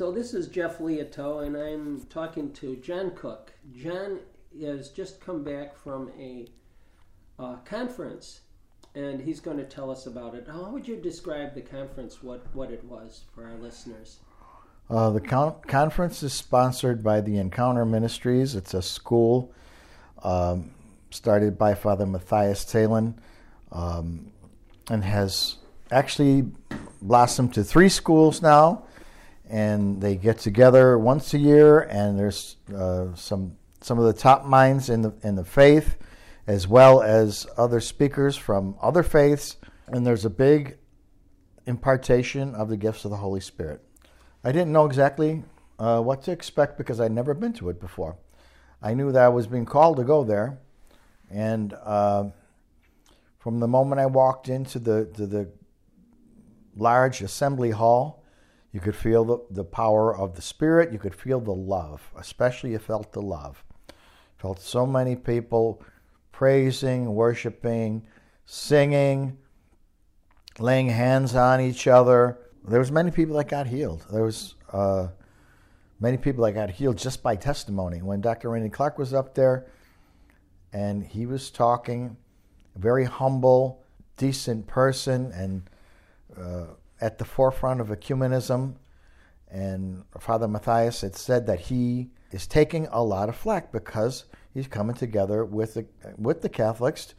So this is Jeff Leoto, and I'm talking to John Cook. John has just come back from a uh, conference, and he's going to tell us about it. How would you describe the conference? What what it was for our listeners? Uh, the con- conference is sponsored by the Encounter Ministries. It's a school um, started by Father Matthias Thelen um, and has actually blossomed to three schools now. And they get together once a year, and there's uh, some some of the top minds in the in the faith, as well as other speakers from other faiths. And there's a big impartation of the gifts of the Holy Spirit. I didn't know exactly uh, what to expect because I'd never been to it before. I knew that I was being called to go there, and uh, from the moment I walked into the the large assembly hall, you could feel the, the power of the Spirit. You could feel the love, especially you felt the love. Felt so many people praising, worshiping, singing, laying hands on each other. There was many people that got healed. There was uh, many people that got healed just by testimony. When Dr. Randy Clark was up there, and he was talking, very humble, decent person, and uh, at the forefront of ecumenism. And Father Matthias had said that he is taking a lot of flack because he's coming together with the, with the Catholics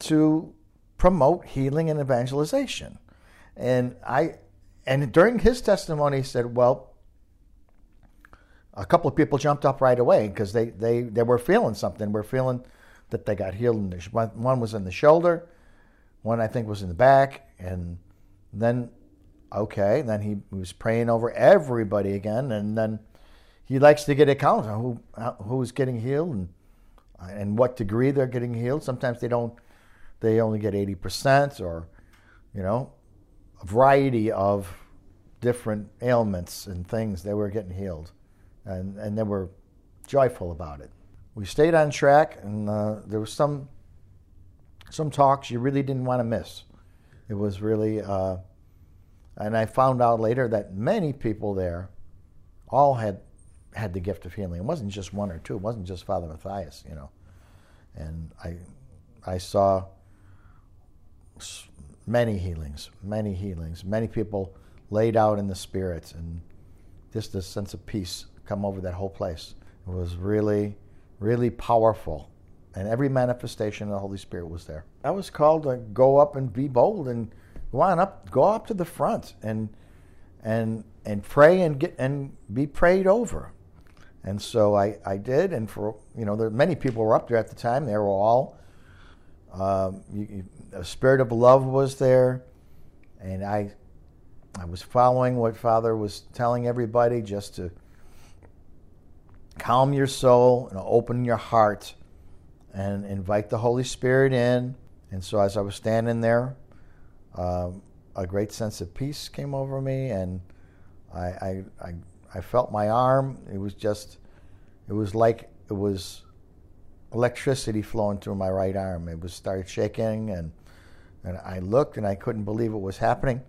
to promote healing and evangelization. And I, and during his testimony, he said, "Well, a couple of people jumped up right away because they, they, they were feeling something. We're feeling that they got healed. In one was in the shoulder, one I think was in the back, and then okay, And then he was praying over everybody again, and then he likes to get a count on who who's getting healed and and what degree they're getting healed. Sometimes they don't, they only get eighty percent, or you know, a variety of different ailments and things they were getting healed, and and they were joyful about it. We stayed on track, and uh, there was some some talks you really didn't want to miss. It was really, uh, and I found out later that many people there all had had the gift of healing. It wasn't just one or two. It wasn't just Father Matthias, you know. And I I saw many healings, many healings, many people laid out in the spirit, and just a sense of peace come over that whole place. It was really, really powerful, and every manifestation of the Holy Spirit was there. I was called to go up and be bold and go on up, go up to the front and and and pray and get and be prayed over. And so I, I did, and for you know, there many people were up there at the time. They were all um, you, a spirit of love was there, and I I was following what Father was telling everybody, just to calm your soul and open your heart, and invite the Holy Spirit in. And so as I was standing there, um, a great sense of peace came over me, and I, I, I I felt my arm. It was just, it was like it was electricity flowing through my right arm. It was started shaking, and and I looked and I couldn't believe it was happening.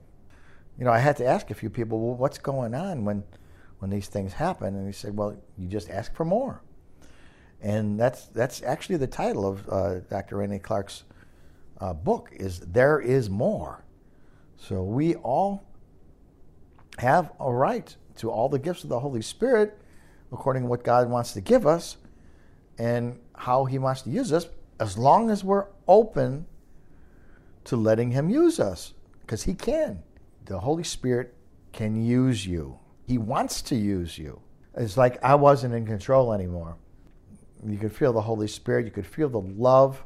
You know, I had to ask a few people, well, what's going on when when these things happen? And he said, well, you just ask for more. And that's that's actually the title of uh, Dr. Randy Clark's uh, book is there is more. So we all have a right to all the gifts of the Holy Spirit according to what God wants to give us and how He wants to use us, as long as we're open to letting Him use us, because He can. The Holy Spirit can use you, He wants to use you. It's like I wasn't in control anymore. You could feel the Holy Spirit, you could feel the love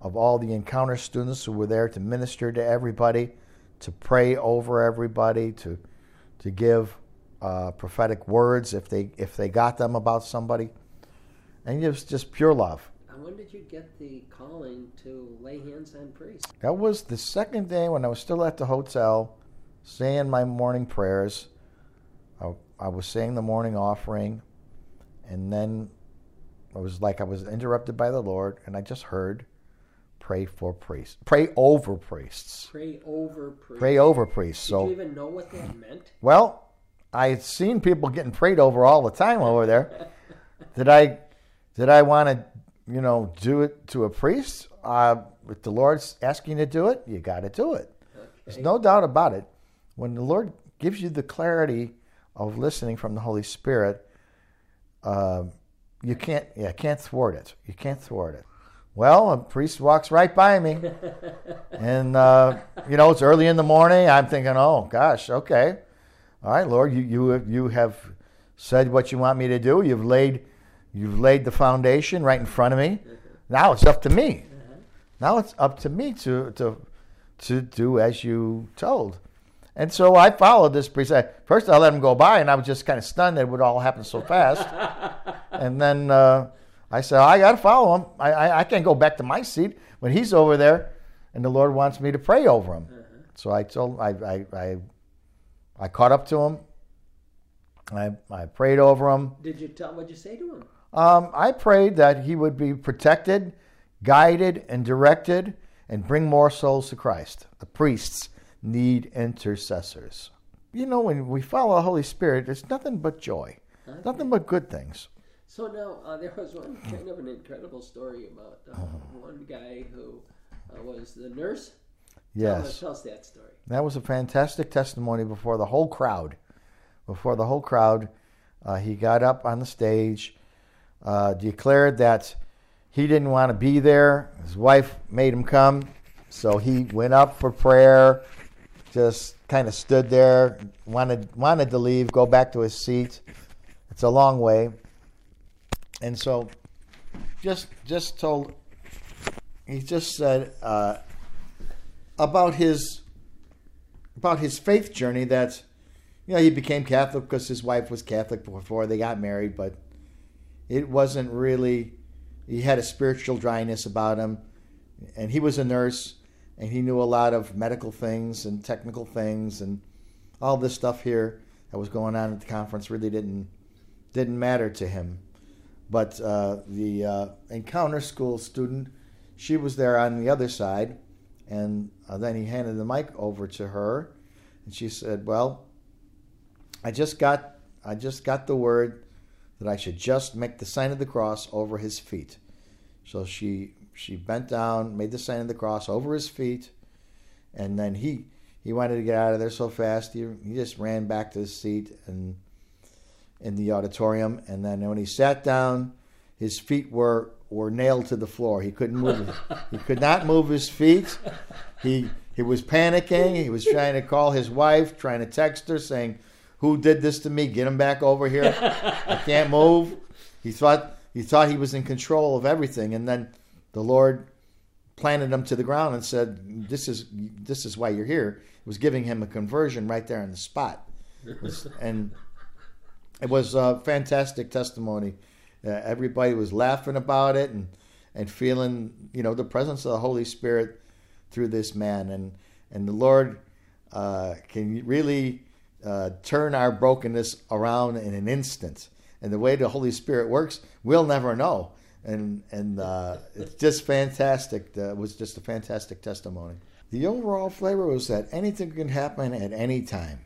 of all the encounter students who were there to minister to everybody, to pray over everybody, to to give uh, prophetic words if they if they got them about somebody, and it was just pure love. And when did you get the calling to lay hands on priests? That was the second day when I was still at the hotel, saying my morning prayers. I, I was saying the morning offering, and then it was like I was interrupted by the Lord, and I just heard, "Pray for priests. Pray over priests. Pray over priests. Pray over priests." Did so, you even know what that meant? well, I had seen people getting prayed over all the time over there. did I did I want to you know do it to a priest? Uh, if the Lord's asking you to do it, you got to do it. Okay. There's no doubt about it. When the Lord gives you the clarity of listening from the Holy Spirit, uh, you can't yeah can't thwart it. You can't thwart it. Well, a priest walks right by me, and uh, you know it's early in the morning. I'm thinking, oh gosh, okay, all right, Lord, you you you have said what you want me to do. You've laid you've laid the foundation right in front of me. Now it's up to me. Now it's up to me to to to do as you told. And so I followed this priest. First, I let him go by, and I was just kind of stunned that it would all happen so fast. and then uh, I said, I got to follow him. I, I, I, can't go back to my seat when he's over there, and the Lord wants me to pray over him. Uh-huh. So I told, I, I, I, I, caught up to him. I, I prayed over him. Did you tell? What'd you say to him? Um, I prayed that he would be protected, guided, and directed, and bring more souls to Christ. The priests need intercessors. You know, when we follow the Holy Spirit, it's nothing but joy, okay. nothing but good things. So now uh, there was one kind of an incredible story about uh, one guy who uh, was the nurse. Yes. Tell, us, tell us that story. That was a fantastic testimony before the whole crowd. Before the whole crowd, uh, he got up on the stage, uh, declared that he didn't want to be there. His wife made him come, so he went up for prayer. Just kind of stood there, wanted wanted to leave, go back to his seat. It's a long way and so just just told he just said uh, about his about his faith journey that you know he became Catholic because his wife was Catholic before they got married, but it wasn't really. He had a spiritual dryness about him, and he was a nurse, and he knew a lot of medical things and technical things, and all this stuff here that was going on at the conference really didn't didn't matter to him. But uh, the uh, encounter school student, she was there on the other side, and uh, then he handed the mic over to her, and she said, "Well, I just got I just got the word that I should just make the sign of the cross over his feet." So she she bent down, made the sign of the cross over his feet, and then he he wanted to get out of there so fast he, he just ran back to his seat and in the auditorium. And then when he sat down, his feet were were nailed to the floor. He couldn't move. he could not move his feet. He he was panicking. He was trying to call his wife, trying to text her, saying, "Who did this to me? Get him back over here. I can't move." He thought he thought he was in control of everything, and then the Lord planted him to the ground and said, "This is this is why you're here." It was giving him a conversion right there on the spot, and it was a fantastic testimony. Uh, everybody was laughing about it and and feeling you know the presence of the Holy Spirit through this man and and the Lord uh, can really uh, turn our brokenness around in an instant. And the way the Holy Spirit works, we'll never know. And and uh, it's just fantastic. it was just a fantastic testimony. The overall flavor was that anything can happen at any time.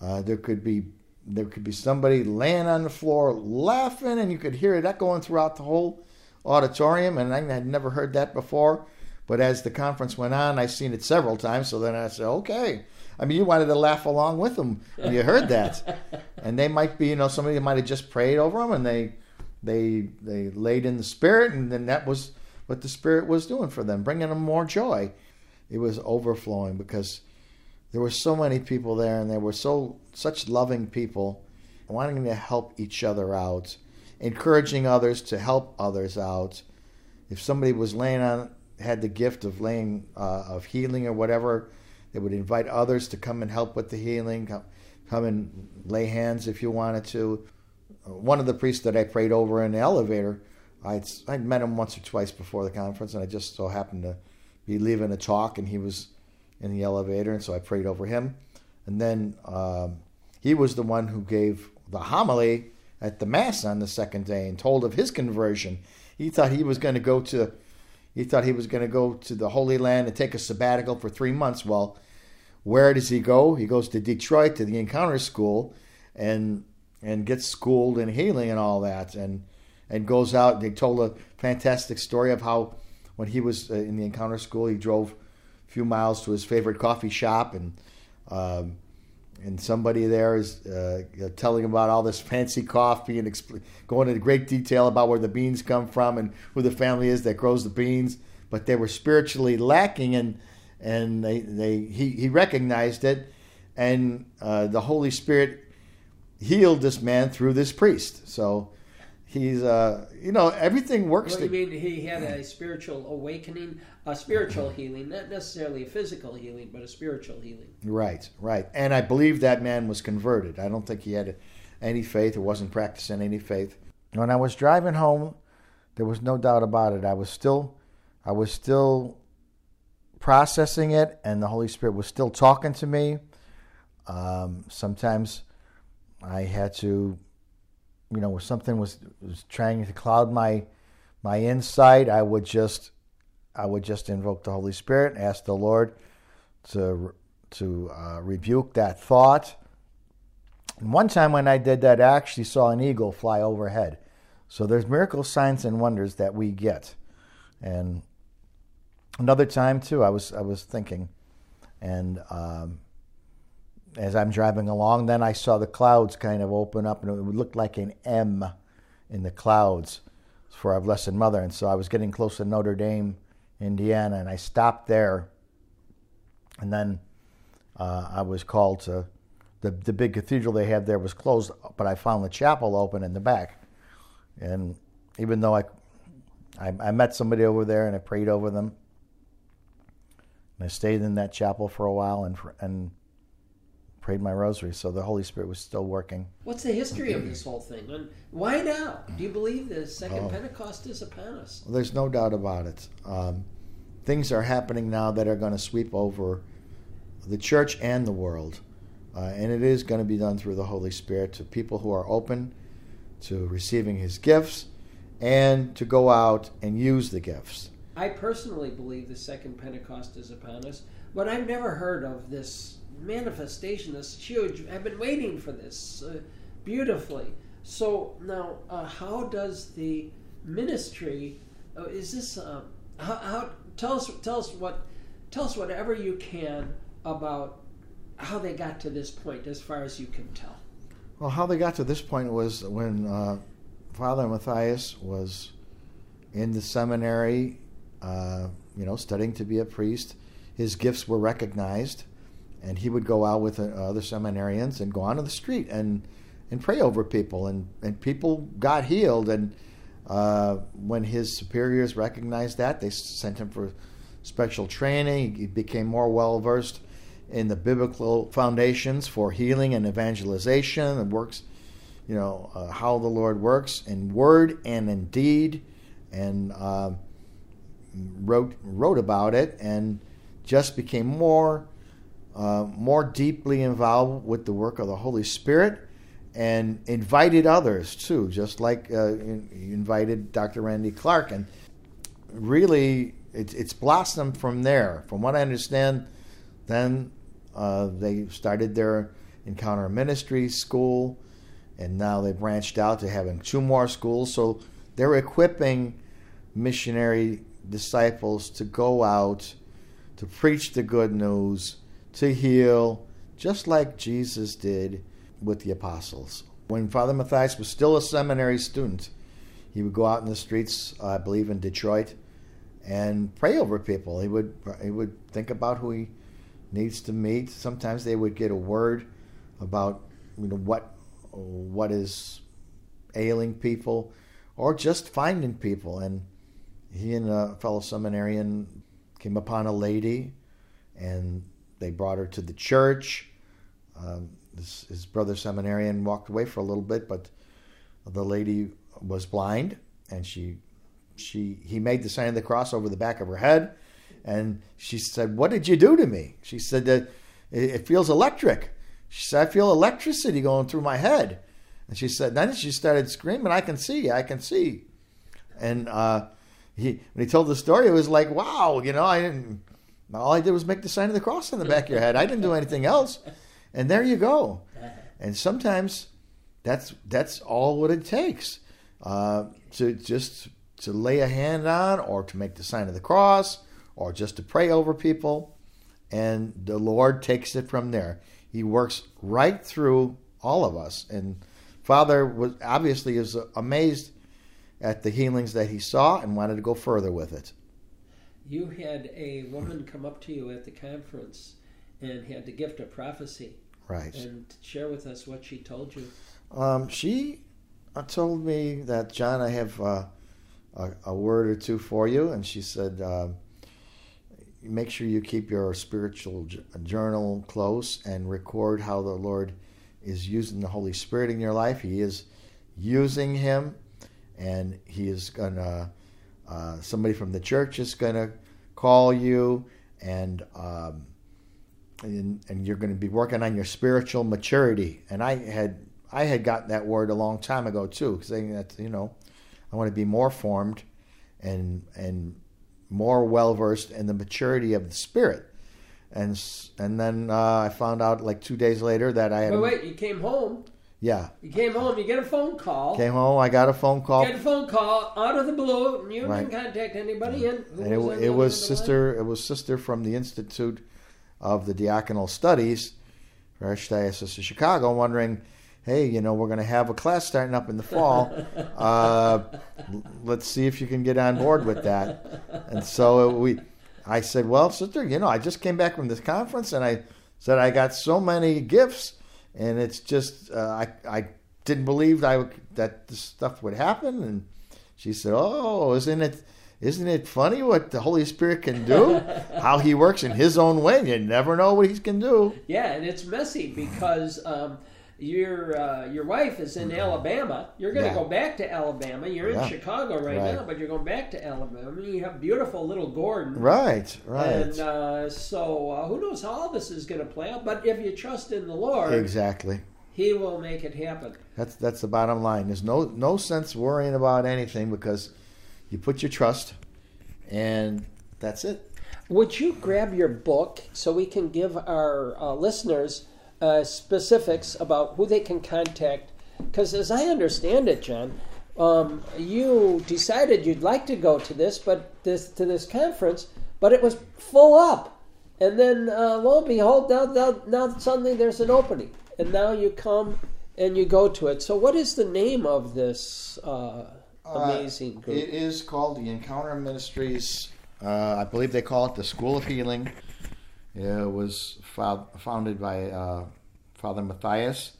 Uh, there could be there could be somebody laying on the floor laughing, and you could hear it going throughout the whole auditorium. And I had never heard that before. But as the conference went on, I seen it several times. So then I said, okay. I mean, you wanted to laugh along with them when you heard that. and they might be, you know, somebody might have just prayed over them, and they they they laid in the spirit, and then that was what the spirit was doing for them, bringing them more joy. It was overflowing because there were so many people there, and they were so such loving people, wanting to help each other out, encouraging others to help others out. If somebody was laying on, had the gift of laying uh, of healing or whatever, they would invite others to come and help with the healing. Come, come and lay hands if you wanted to. One of the priests that I prayed over in the elevator, I'd, I'd met him once or twice before the conference, and I just so happened to be leaving a talk, and he was in the elevator, and so I prayed over him. And then um, he was the one who gave the homily at the mass on the second day and told of his conversion. He thought he was going to go to, he thought he was going to go to the Holy Land and take a sabbatical for three months. Well, where does he go? He goes to Detroit to the Encounter School, and and gets schooled in healing and all that, and and goes out. They told a fantastic story of how when he was uh, in the encounter school, he drove few miles to his favorite coffee shop, and um, and somebody there is uh, telling about all this fancy coffee and expl- going into great detail about where the beans come from and who the family is that grows the beans. But they were spiritually lacking, and and they, they he, he recognized it, and uh, the Holy Spirit healed this man through this priest. So he's uh you know everything works What do you mean he had a spiritual awakening, a spiritual healing, not necessarily a physical healing, but a spiritual healing. right right. And i believe that man was converted. I don't think he had any faith. Or wasn't practicing any faith. When i was driving home there was no doubt about it. I was still i was still processing it and the holy spirit was still talking to me. Um, sometimes i had to you know, if something was was trying to cloud my my insight, I would just I would just invoke the Holy Spirit, ask the Lord to to uh, rebuke that thought. And one time when I did that, I actually saw an eagle fly overhead. So there's miracle signs and wonders that we get. And another time too, I was I was thinking, and um, as I'm driving along, then I saw the clouds kind of open up, and it looked like an M in the clouds for our Blessed Mother. And so I was getting close to Notre Dame, Indiana, and I stopped there. And then uh, I was called to the the big cathedral they had there was closed, but I found the chapel open in the back. And even though I I, I met somebody over there and I prayed over them, and I stayed in that chapel for a while and and prayed my rosary. So the Holy Spirit was still working. What's the history of this whole thing? And why now? Do you believe the second Oh. Pentecost is upon us? Well, there's no doubt about it. Um, things are happening now that are going to sweep over the church and the world. Uh, and it is going to be done through the Holy Spirit to people who are open to receiving His gifts and to go out and use the gifts. I personally believe the second Pentecost is upon us, but I've never heard of this manifestation, this huge. I've been waiting for this uh, beautifully. So now, uh, how does the ministry? Uh, is this? Uh, how, how? Tell us. Tell us what. Tell us whatever you can about how they got to this point, as far as you can tell. Well, how they got to this point was when uh, Father Matthias was in the seminary, uh, you know, studying to be a priest. His gifts were recognized, and he would go out with uh, other seminarians and go onto the street and and pray over people, and and people got healed. And uh, when his superiors recognized that, they sent him for special training. He became more well versed in the biblical foundations for healing and evangelization and works, you know, uh, how the Lord works in word and in deed, and uh, wrote wrote about it and just became more uh, more deeply involved with the work of the Holy Spirit and invited others too, just like uh, invited Dr. Randy Clark. And really, it's, it's blossomed from there. From what I understand, then uh, they started their encounter ministry school, and now they branched out to having two more schools. So they're equipping missionary disciples to go out to preach the good news, to heal, just like Jesus did with the apostles. When Father Matthias was still a seminary student, he would go out in the streets, I believe in Detroit, and pray over people. He would he would think about who he needs to meet. Sometimes they would get a word about you know what what is ailing people, or just finding people. And he and a fellow seminarian came upon a lady, and they brought her to the church. Um, his, his brother seminarian walked away for a little bit, but the lady was blind, and she she he made the sign of the cross over the back of her head, and she said, "What did you do to me?" She said that it, it feels electric. She said, "I feel electricity going through my head," and she said, then she started screaming, "I can see, I can see," and uh, he when he told the story, it was like, "Wow, you know, I didn't." All I did was make the sign of the cross on the back of your head. I didn't do anything else, and there you go. and sometimes that's that's all what it takes uh, to just to lay a hand on, or to make the sign of the cross, or just to pray over people, and the Lord takes it from there. He works right through all of us, and Father was obviously is amazed at the healings that he saw and wanted to go further with it. You had a woman come up to you at the conference and had the gift of prophecy. Right. And share with us what she told you. Um, she uh, told me that, John, I have uh, a, a, word or two for you. And she said, uh, make sure you keep your spiritual journal close and record how the Lord is using the Holy Spirit in your life. He is using Him, and He is going to, uh, somebody from the church is going to call you, and, um, and, and you're going to be working on your spiritual maturity. And I had I had gotten that word a long time ago too, saying that you know I want to be more formed and and more well versed in the maturity of the spirit. And and then uh, I found out like two days later that I had. Wait, wait! You came home. Yeah. You came home. You get a phone call. Came home. I got a phone call. Get a phone call out of the blue, and you right. didn't contact anybody. And, and it, was, it was sister. Line? It was sister from the Institute of the Diaconal Studies, for Archdiocese of Chicago, wondering hey, you know, we're going to have a class starting up in the fall. Uh, let's see if you can get on board with that. And so we, I said, well, sister, you know, I just came back from this conference and I said I got so many gifts, and it's just uh, I I didn't believe I would, that this stuff would happen. And she said, oh, isn't it? Isn't it funny what the Holy Spirit can do? How He works in His own way. You never know what He can do. Yeah, and it's messy because um, your uh, your wife is in Alabama. You're going to yeah. go back to Alabama. You're in Chicago right, right, now, but you're going back to Alabama. You have beautiful little Gordon. Right, right. And uh, so uh, who knows how all this is going to play out? But if you trust in the Lord, exactly, He will make it happen. That's that's the bottom line. There's no no sense worrying about anything because you put your trust, and that's it. Would you grab your book so we can give our uh, listeners? uh, specifics about who they can contact. Because as I understand it, John, um, you decided you'd like to go to this, but this to this conference, but it was full up. And then uh, lo and behold, now, now, now suddenly there's an opening, and now you come and you go to it. So, what is the name of this uh, amazing group? Uh, it is called the Encounter Ministries. Uh, I believe they call it the School of Healing. It was founded by uh, Father Matthias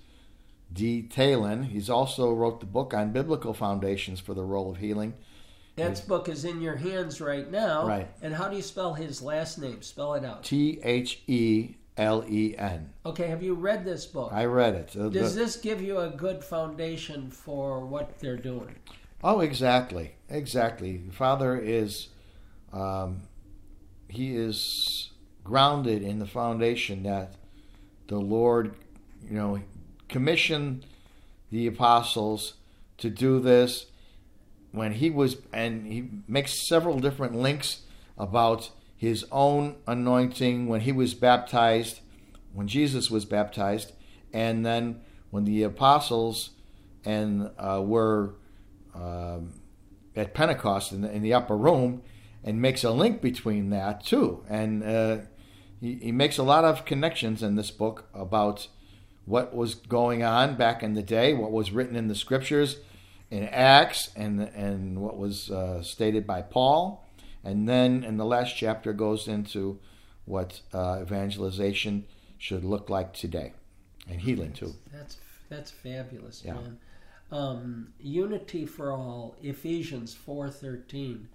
D. Thelen. He's also wrote the book on biblical foundations for the role of healing. That book is in your hands right now. Right. And how do you spell his last name? Spell it out. T H E L E N. Okay, have you read this book? I read it. Uh, Does the, this give you a good foundation for what they're doing? Oh, exactly. Exactly. Father is, um, he is grounded in the foundation that the Lord, you know, commissioned the apostles to do this when he was, and he makes several different links about his own anointing when he was baptized, when Jesus was baptized, and then when the apostles and uh, were um, at Pentecost in the, in the upper room, and makes a link between that too. And uh, he, he makes a lot of connections in this book about what was going on back in the day, what was written in the scriptures, in Acts, and and what was uh, stated by Paul, and then in the last chapter goes into what uh, evangelization should look like today, and healing too. That's that's fabulous, yeah. man. Um, unity for all, Ephesians four thirteen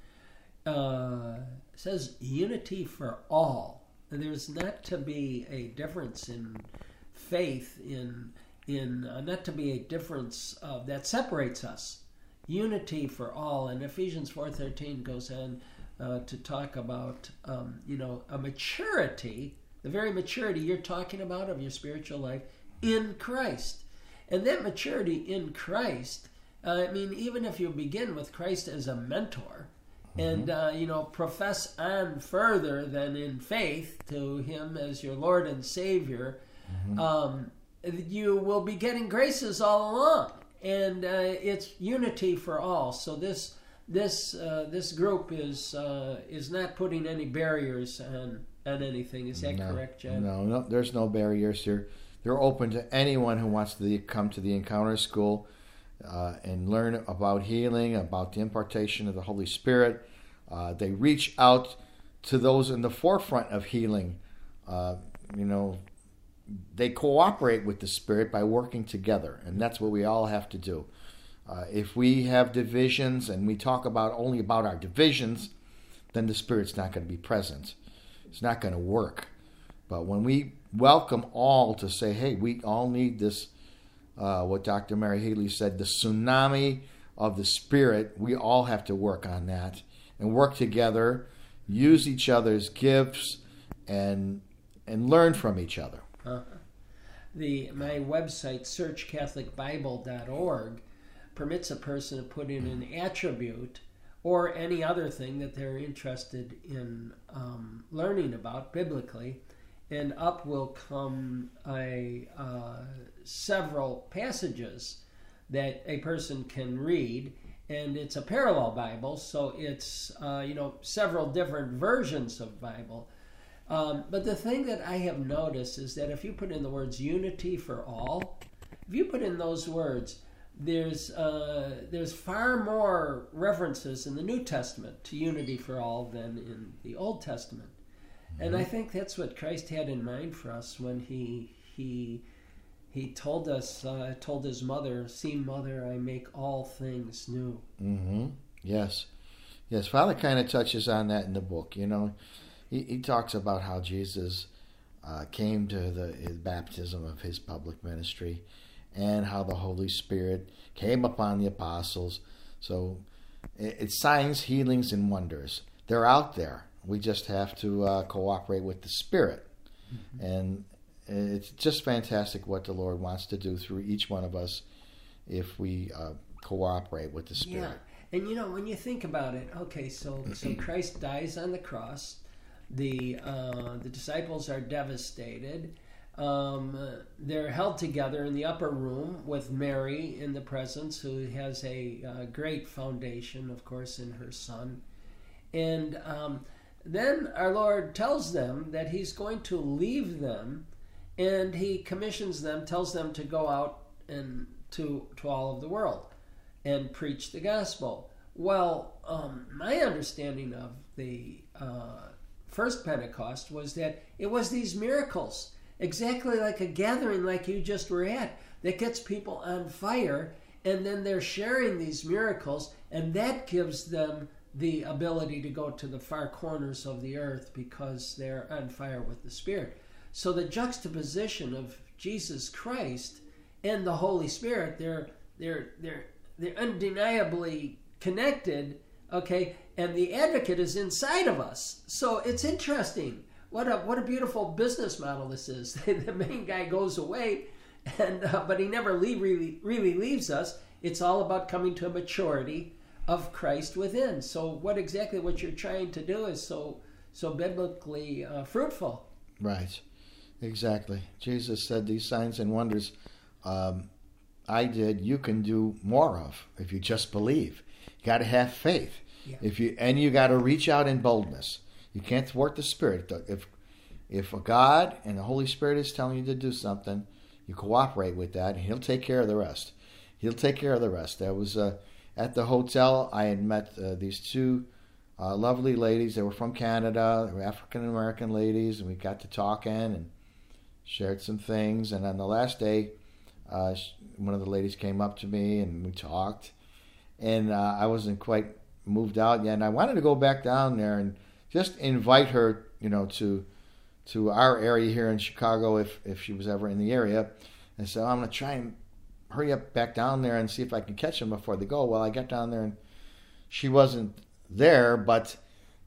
uh, says unity for all. There's not to be a difference in faith in in uh, not to be a difference uh, that separates us. Unity for all and ephesians 4.13 goes on uh, to talk about um, you know a maturity the very maturity you're talking about of your spiritual life in christ and that maturity in christ uh, i mean even if you begin with christ as a mentor and mm-hmm. uh, you know profess on further than in faith to him as your lord and savior mm-hmm. um, you will be getting graces all along, and uh, it's unity for all. So this this uh, this group is uh, is not putting any barriers on on anything. Is that no, correct, John? No, no, there's no barriers here. They're open to anyone who wants to come to the Encounter School uh, and learn about healing, about the impartation of the Holy Spirit. Uh, they reach out to those in the forefront of healing. Uh, you know, they cooperate with the Spirit by working together, and that's what we all have to do. Uh, if we have divisions and we talk about only about our divisions, then the Spirit's not going to be present. It's not going to work. But when we welcome all to say, hey, we all need this, uh, what Dr. Mary Healy said, the tsunami of the Spirit, we all have to work on that and work together, use each other's gifts, and and learn from each other. Uh-huh. The my website searchcatholicbible.org permits a person to put in an attribute or any other thing that they're interested in um, learning about biblically, and up will come a uh, several passages that a person can read, and it's a parallel Bible, so it's uh, you know several different versions of Bible. Um, but the thing that I have noticed is that if you put in the words unity for all, if you put in those words, there's uh, there's far more references in the New Testament to unity for all than in the Old Testament. And I mm-hmm. think that's what Christ had in mind for us when he he he told us uh, told his mother, "See, mother, I make all things new." Mm-hmm. Yes, yes. Father kind of touches on that in the book. You know, he, he talks about how Jesus uh, came to the his baptism of his public ministry and how the Holy Spirit came upon the apostles. So it's signs, healings, and wonders. They're out there. We just have to uh, cooperate with the Spirit. Mm-hmm. And it's just fantastic what the Lord wants to do through each one of us if we uh, cooperate with the Spirit. Yeah. And you know, when you think about it, okay, so so Christ dies on the cross. The uh, the disciples are devastated. Um, they're held together in the upper room with Mary in the presence, who has a uh, great foundation, of course, in her son. And um, then our Lord tells them that He's going to leave them, and He commissions them, tells them to go out and to to all of the world and preach the gospel. Well, um, my understanding of the uh, first Pentecost was that it was these miracles exactly like a gathering like you just were at that gets people on fire and then they're sharing these miracles and that gives them the ability to go to the far corners of the earth because they're on fire with the spirit. So the juxtaposition of jesus christ and the holy spirit they're they're they're they're undeniably connected okay? And the advocate is inside of us. So it's interesting. What a what a beautiful business model this is. the main guy goes away, and uh, but he never leave, really really leaves us. It's all about coming to a maturity of Christ within. So what exactly what you're trying to do is so so biblically uh, fruitful. Right, exactly. Jesus said these signs and wonders. Um, I did. You can do more of if you just believe. You got to have faith. Yeah. If you and you got to reach out in boldness. You can't thwart the Spirit. If if a God and the Holy Spirit is telling you to do something, you cooperate with that, and He'll take care of the rest. He'll take care of the rest. That was uh, at the hotel. I had met uh, these two uh, lovely ladies. They were from Canada. African American ladies, and we got to talking and shared some things. And on the last day, uh, one of the ladies came up to me and we talked. And uh, I wasn't quite moved out yet, and I wanted to go back down there and just invite her, you know, to to our area here in Chicago if if she was ever in the area. And so I'm going to try and hurry up back down there and see if I can catch them before they go. Well, I got down there and she wasn't there, but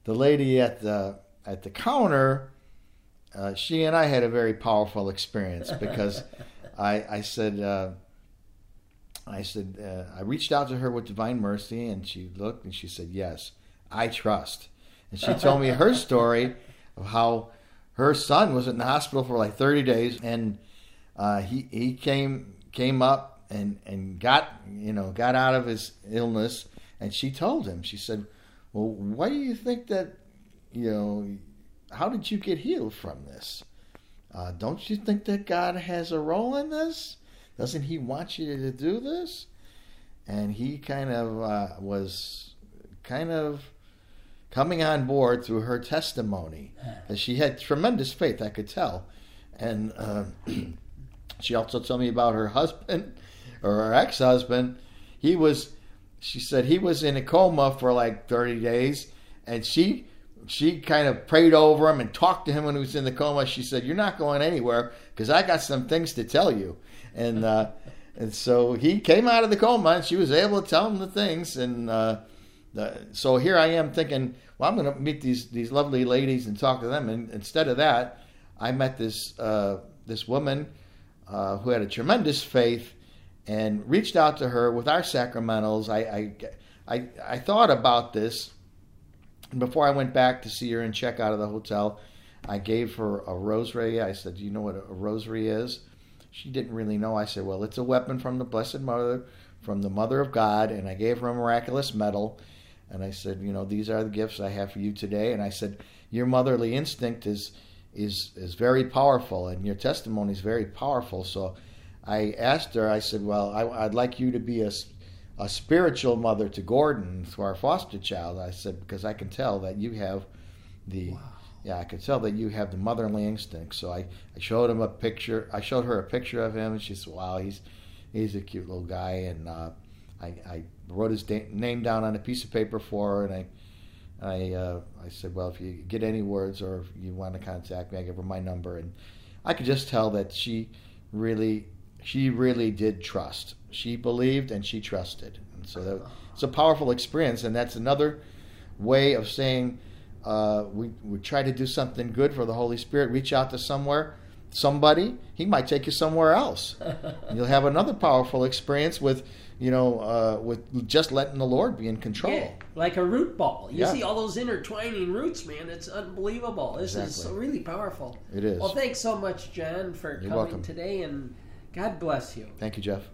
the lady at the at the counter, uh, she and I had a very powerful experience because I I said. Uh, I said, uh, I reached out to her with divine mercy, and she looked and she said, Yes, I trust. And she told me her story of how her son was in the hospital for like 30 days. And uh, he he came came up and and got you know got out of his illness, and she told him. She said, "Well, why do you think that you know? How did you get healed from this? Uh, don't you think that God has a role in this? Doesn't He want you to do this?" And he kind of uh, was kind of coming on board through her testimony, because she had tremendous faith. I could tell, and. Uh, She also told me about her husband or her ex husband. He was, she said, he was in a coma for like 30 days, and she she kind of prayed over him and talked to him when he was in the coma. She said, "You're not going anywhere because I got some things to tell you." And uh, and so he came out of the coma, and she was able to tell him the things. And uh, the, so here I am thinking, well, I'm going to meet these these lovely ladies and talk to them. And instead of that, I met this uh, this woman uh, who had a tremendous faith and reached out to her with our sacramentals. I, I, I, I thought about this before I went back to see her and check out of the hotel. I gave her a rosary. I said, Do you know what a rosary is? She didn't really know. I said, Well, it's a weapon from the Blessed Mother, from the Mother of God. And I gave her a miraculous medal. And I said, You know, these are the gifts I have for you today. And I said, Your motherly instinct is is is very powerful, and your testimony is very powerful. So, I asked her. I said, "Well, I, would like you to be a, a spiritual mother to Gordon, to our foster child." I said because I can tell that you have the wow. yeah, I could tell that you have the motherly instinct. So I, I showed him a picture. I showed her a picture of him, and she said, "Wow, he's he's a cute little guy." And uh, I, I wrote his da- name down on a piece of paper for her, and I I uh, I said, well, if you get any words or if you want to contact me, I give her my number, and I could just tell that she really she really did trust. She believed and she trusted, and so that, it's a powerful experience, and that's another way of saying uh, we we try to do something good for the Holy Spirit. Reach out to somewhere somebody, he might take you somewhere else. you'll have another powerful experience with you know, uh, with just letting the Lord be in control. Yeah, like a root ball. You yeah. see all those intertwining roots, man. It's unbelievable. This exactly. is really powerful. It is. Well, thanks so much, John, for You're coming welcome. today, and God bless you. Thank you, Jeff.